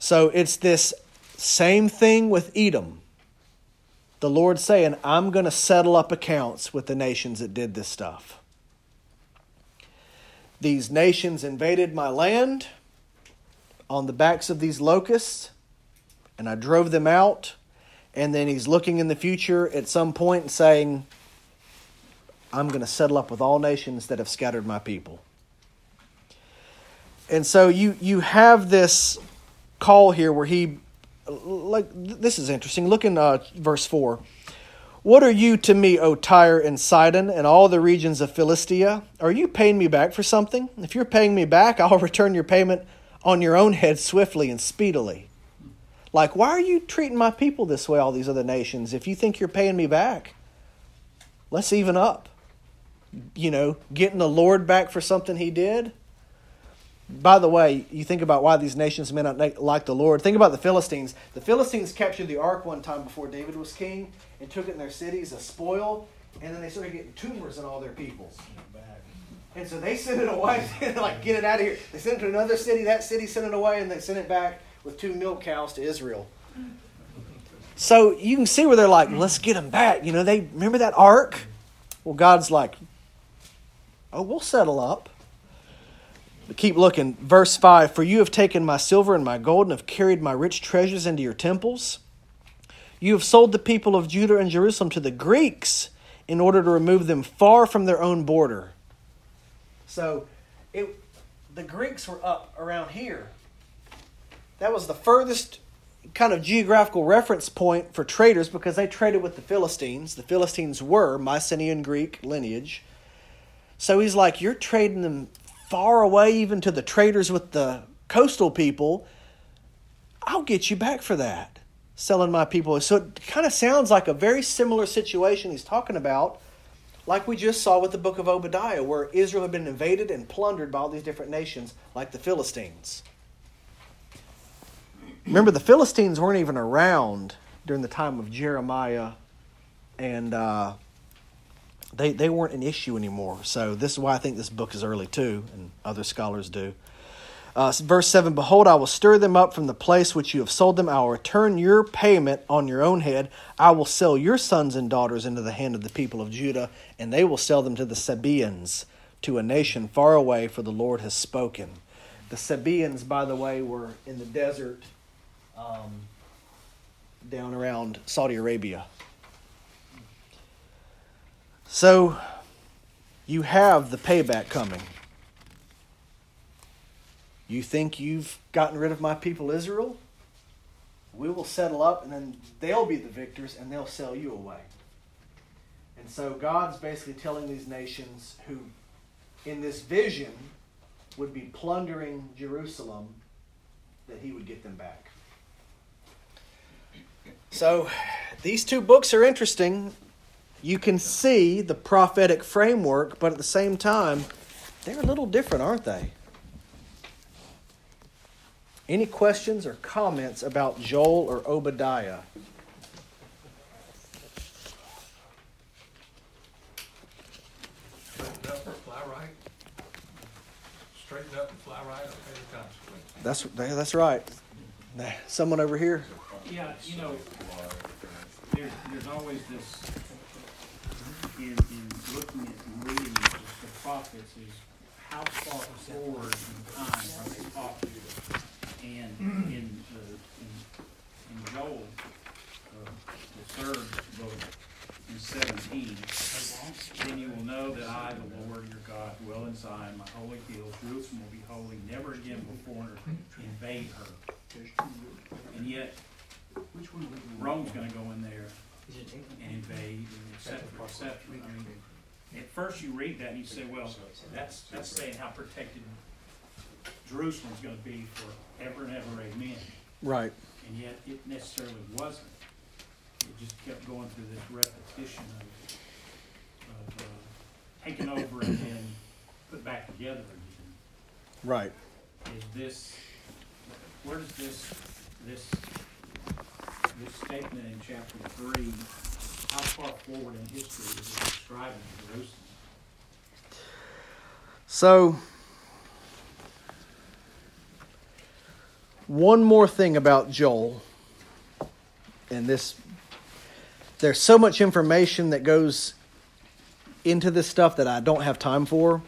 So it's this same thing with Edom. The Lord saying, I'm going to settle up accounts with the nations that did this stuff. These nations invaded my land on the backs of these locusts, and I drove them out. And then he's looking in the future at some point and saying, I'm going to settle up with all nations that have scattered my people. And so you you have this call here where he like this is interesting. Look in uh, verse 4. What are you to me, O Tyre and Sidon, and all the regions of Philistia? Are you paying me back for something? If you're paying me back, [laughs] I'll return your payment on your own head swiftly and speedily. Like, why are you treating my people this way, all these other nations, if you think you're paying me back? Let's even up. You know, getting the Lord back for something he did. By the way, you think about why these nations may not like the Lord. Think about the Philistines. The Philistines captured the ark one time before David was king and took it in their cities as spoil, and then they started getting tumors in all their peoples. And so they sent it away, [laughs] like, get it out of here. They sent it to another city, that city sent it away, and they sent it back with two milk cows to Israel. So you can see where they're like, let's get them back. You know, they remember that ark? Well, God's like, oh, we'll settle up. Keep looking. Verse 5 For you have taken my silver and my gold and have carried my rich treasures into your temples. You have sold the people of Judah and Jerusalem to the Greeks in order to remove them far from their own border. So it, the Greeks were up around here. That was the furthest kind of geographical reference point for traders because they traded with the Philistines. The Philistines were Mycenaean Greek lineage. So he's like, You're trading them far away, even to the traders with the coastal people. I'll get you back for that. Selling my people. So it kind of sounds like a very similar situation he's talking about, like we just saw with the book of Obadiah, where Israel had been invaded and plundered by all these different nations, like the Philistines. Remember, the Philistines weren't even around during the time of Jeremiah, and uh, they they weren't an issue anymore. So this is why I think this book is early too, and other scholars do. Uh, verse 7 Behold, I will stir them up from the place which you have sold them. I will return your payment on your own head. I will sell your sons and daughters into the hand of the people of Judah, and they will sell them to the Sabaeans, to a nation far away, for the Lord has spoken. The Sabaeans, by the way, were in the desert um, down around Saudi Arabia. So you have the payback coming. You think you've gotten rid of my people Israel? We will settle up and then they'll be the victors and they'll sell you away. And so God's basically telling these nations who, in this vision, would be plundering Jerusalem that he would get them back. So these two books are interesting. You can see the prophetic framework, but at the same time, they're a little different, aren't they? Any questions or comments about Joel or Obadiah? Straighten up or fly right. Straighten up and fly right or pay the consequences. That's that's right. Someone over here. Yeah, you know, there's, there's always this, in, in looking at and reading the prophets is how far forward in time are they talking? And in, the in, in Joel, uh, the third book, in seventeen, then you will know that I, the Lord your God, dwell in Zion, my holy field, Jerusalem will be holy, never again will foreigners invade her. And yet, Rome's gonna go in there and invade, and et cetera, et cetera. I mean, at first you read that and you say, well, that's, that's saying how protected Jerusalem's gonna be forever and ever, amen. Right. And yet it necessarily wasn't. It just kept going through this repetition of, of, uh, taking over and then put back together again. Right. Is this, where does this, this this statement in chapter three, how far forward in history is it describing Jerusalem? So, one more thing about Joel, and this, there's so much information that goes into this stuff that I don't have time for.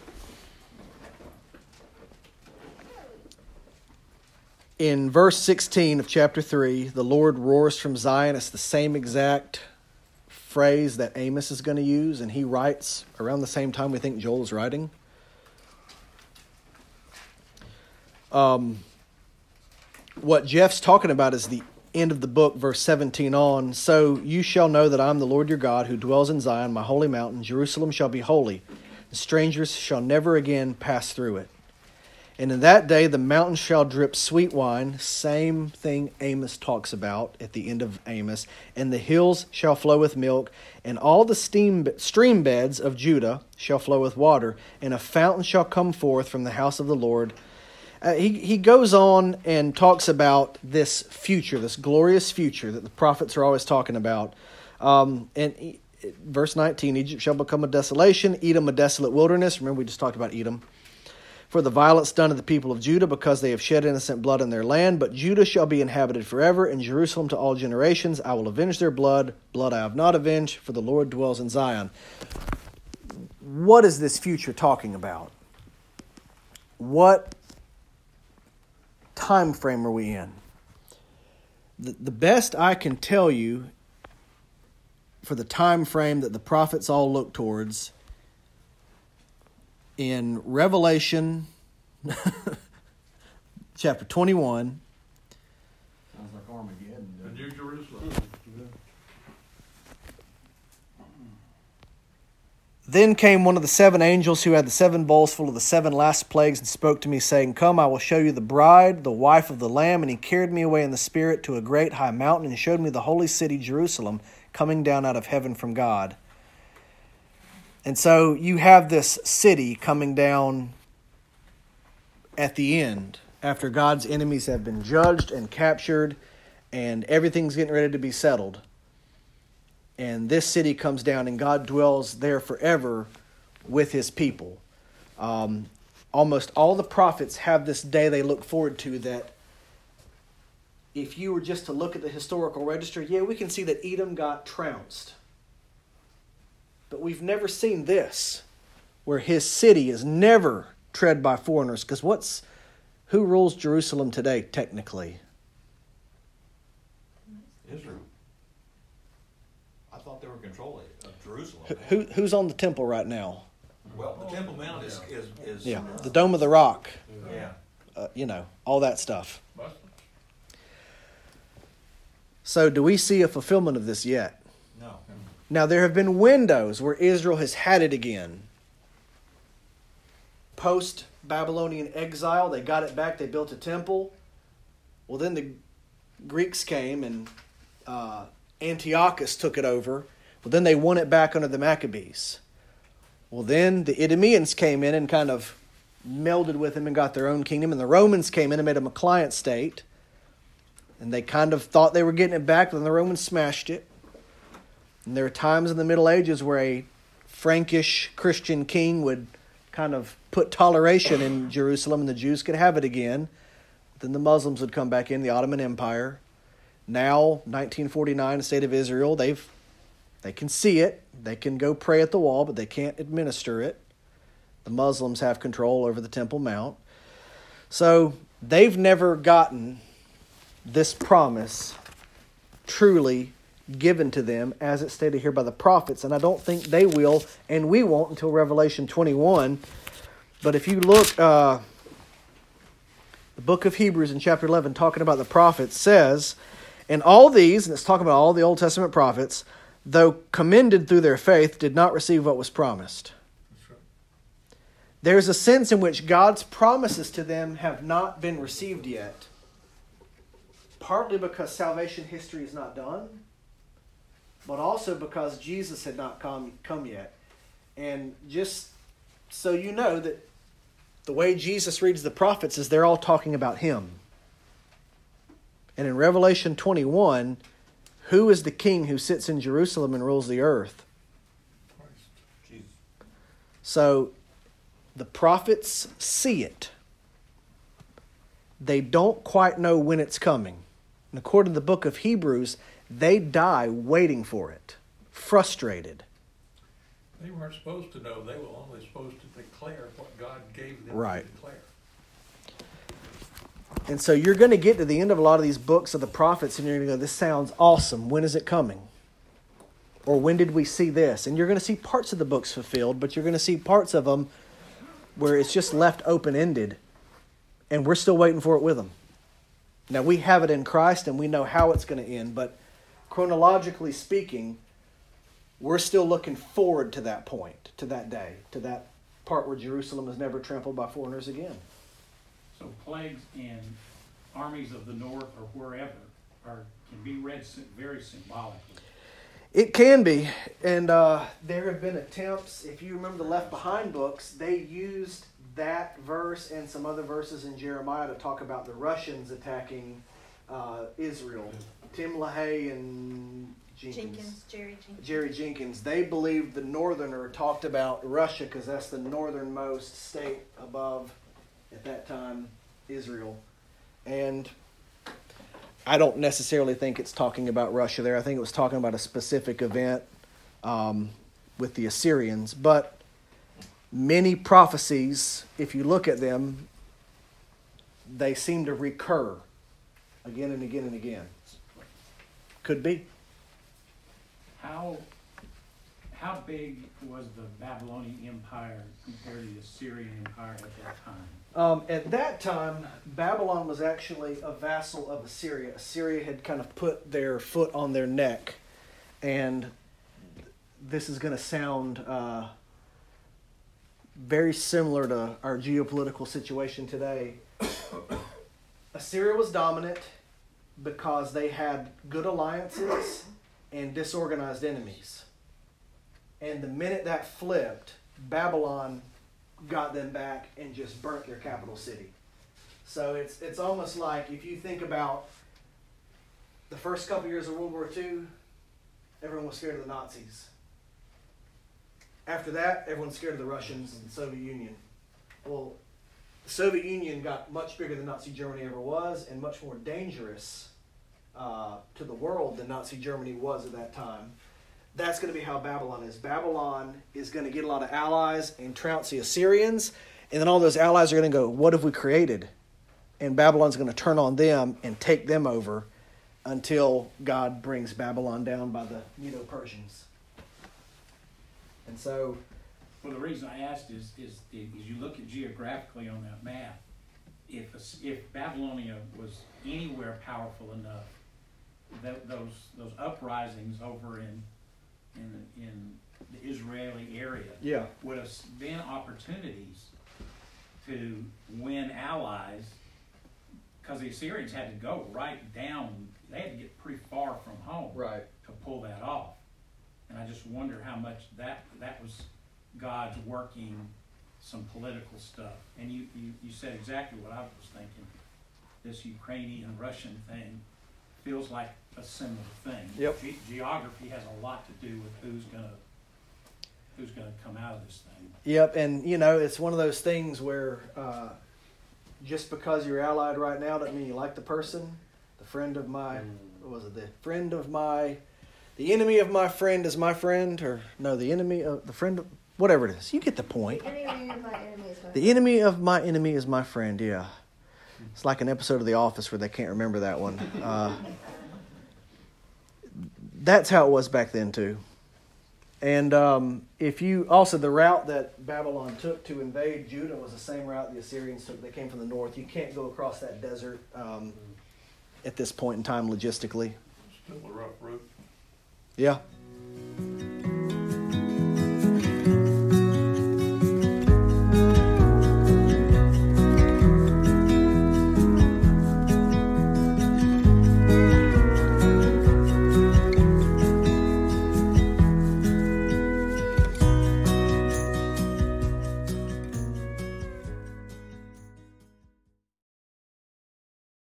In verse 16 of chapter 3, the Lord roars from Zion. It's the same exact phrase that Amos is going to use, and he writes around the same time we think Joel is writing. Um, what Jeff's talking about is the end of the book, verse 17 on. So you shall know that I am the Lord your God who dwells in Zion, my holy mountain. Jerusalem shall be holy, and strangers shall never again pass through it. And in that day the mountains shall drip sweet wine, same thing Amos talks about at the end of Amos, and the hills shall flow with milk, and all the steam, stream beds of Judah shall flow with water, and a fountain shall come forth from the house of the Lord. Uh, he, he goes on and talks about this future, this glorious future that the prophets are always talking about. Um, and he, verse 19 Egypt shall become a desolation, Edom a desolate wilderness. Remember, we just talked about Edom for the violence done to the people of Judah, because they have shed innocent blood in their land. But Judah shall be inhabited forever, and Jerusalem to all generations. I will avenge their blood, blood I have not avenged, for the Lord dwells in Zion. What is this future talking about? What time frame are we in? The, the best I can tell you for the time frame that the prophets all look towards in Revelation chapter 21. Sounds like Armageddon. The? New Jerusalem. Mm-hmm. Then came one of the seven angels who had the seven bowls full of the seven last plagues and spoke to me, saying, Come, I will show you the bride, the wife of the Lamb. And he carried me away in the Spirit to a great high mountain and showed me the holy city, Jerusalem, coming down out of heaven from God. And so you have this city coming down at the end after God's enemies have been judged and captured and everything's getting ready to be settled. And this city comes down and God dwells there forever with his people. Um, almost all the prophets have this day they look forward to that if you were just to look at the historical register, yeah, we can see that Edom got trounced. But we've never seen this, where his city is never tread by foreigners. Because what's who rules Jerusalem today, technically? Israel. I thought they were controlling of Jerusalem. Who, who who's on the temple right now? Well, the Temple Mount is, is, is. Yeah, the Dome of the Rock. Yeah. Uh, you know, all that stuff. So, do we see a fulfillment of this yet? No. Now, there have been windows where Israel has had it again. Post Babylonian exile, they got it back, they built a temple. Well, then the Greeks came and uh, Antiochus took it over. Well, then they won it back under the Maccabees. Well, then the Idumeans came in and kind of melded with them and got their own kingdom. And the Romans came in and made them a client state. And they kind of thought they were getting it back, then the Romans smashed it. And there are times in the Middle Ages where a Frankish Christian king would kind of put toleration in Jerusalem and the Jews could have it again. Then the Muslims would come back in, the Ottoman Empire. Now, 1949, the state of Israel, they've they can see it. They can go pray at the wall, but they can't administer it. The Muslims have control over the Temple Mount. So they've never gotten this promise truly given to them as it's stated here by the prophets. And I don't think they will, and we won't until Revelation 21. But if you look, uh, the book of Hebrews in chapter 11, talking about the prophets, says, And all these, and it's talking about all the Old Testament prophets, though commended through their faith, did not receive what was promised. Right. There's a sense in which God's promises to them have not been received yet. Partly because salvation history is not done, but also because Jesus had not come, come yet. And just so you know that the way Jesus reads the prophets is they're all talking about him. And in Revelation 21, who is the king who sits in Jerusalem and rules the earth? Christ. Jesus. So the prophets see it. They don't quite know when it's coming. And according to the book of Hebrews, they die waiting for it, frustrated. They weren't supposed to know, they were only supposed to declare what God gave them Right. to declare. And so you're going to get to the end of a lot of these books of the prophets and you're going to go, this sounds awesome. When is it coming? Or when did we see this? And you're going to see parts of the books fulfilled, but you're going to see parts of them where it's just left open ended and we're still waiting for it with them. Now we have it in Christ and we know how it's going to end, but chronologically speaking, we're still looking forward to that point, to that day, to that part where Jerusalem is never trampled by foreigners again. So plagues in armies of the north or wherever are, can be read very symbolically. It can be, and uh, there have been attempts. If you remember the Left Behind books, they used that verse and some other verses in Jeremiah to talk about the Russians attacking uh, Israel. Tim LaHaye and Jenkins. Jenkins, Jerry Jenkins. Jerry Jenkins. They believed the northerner talked about Russia because that's the northernmost state above, at that time, Israel. And I don't necessarily think it's talking about Russia there. I think it was talking about a specific event um, with the Assyrians. But many prophecies, if you look at them, they seem to recur again and again and again. Could be. How, how big was the Babylonian Empire compared to the Assyrian Empire at that time? Um, at that time, Babylon was actually a vassal of Assyria. Assyria had kind of put their foot on their neck, and this is going to sound uh, very similar to our geopolitical situation today. [coughs] Assyria was dominant because they had good alliances and disorganized enemies. And the minute that flipped, Babylon got them back and just burnt their capital city. So it's it's almost like if you think about the first couple years of World War II, everyone was scared of the Nazis. After that, everyone's scared of the Russians and the Soviet Union. Well, the Soviet Union got much bigger than Nazi Germany ever was, and much more dangerous uh, to the world than Nazi Germany was at that time that's going to be how Babylon is. Babylon is going to get a lot of allies and trounce the Assyrians, and then all those allies are going to go, What have we created? And Babylon's going to turn on them and take them over until God brings Babylon down by the Medo Persians. And so, Well, the reason I asked is, is, is you look at geographically on that map, if, As- if Babylonia was anywhere powerful enough, that, those, those uprisings over in, in, in the Israeli area yeah, would have been opportunities to win allies, because the Assyrians had to go right down, they had to get pretty far from home right. to pull that off. And I just wonder how much that, that was God's working some political stuff. And you, you, you said exactly what I was thinking. This Ukrainian Russian thing feels like a similar thing. Yep. Ge- Geography has a lot to do with who's gonna, who's gonna come out of this thing. Yep, and you know, it's one of those things where uh, just because you're allied right now doesn't mean you like the person. The friend of my, what was it? The friend of my, the enemy of my friend is my friend, or no, the enemy of the friend of whatever it is. You get the point. The enemy of my enemy is my The enemy of my enemy is my friend. Yeah, it's like an episode of The Office where they can't remember that one. Uh, that's how it was back then too. And um, if you also the route that Babylon took to invade Judah was the same route the Assyrians took. They came from the north. You can't go across that desert um, at this point in time logistically. Still a rough route. Yeah,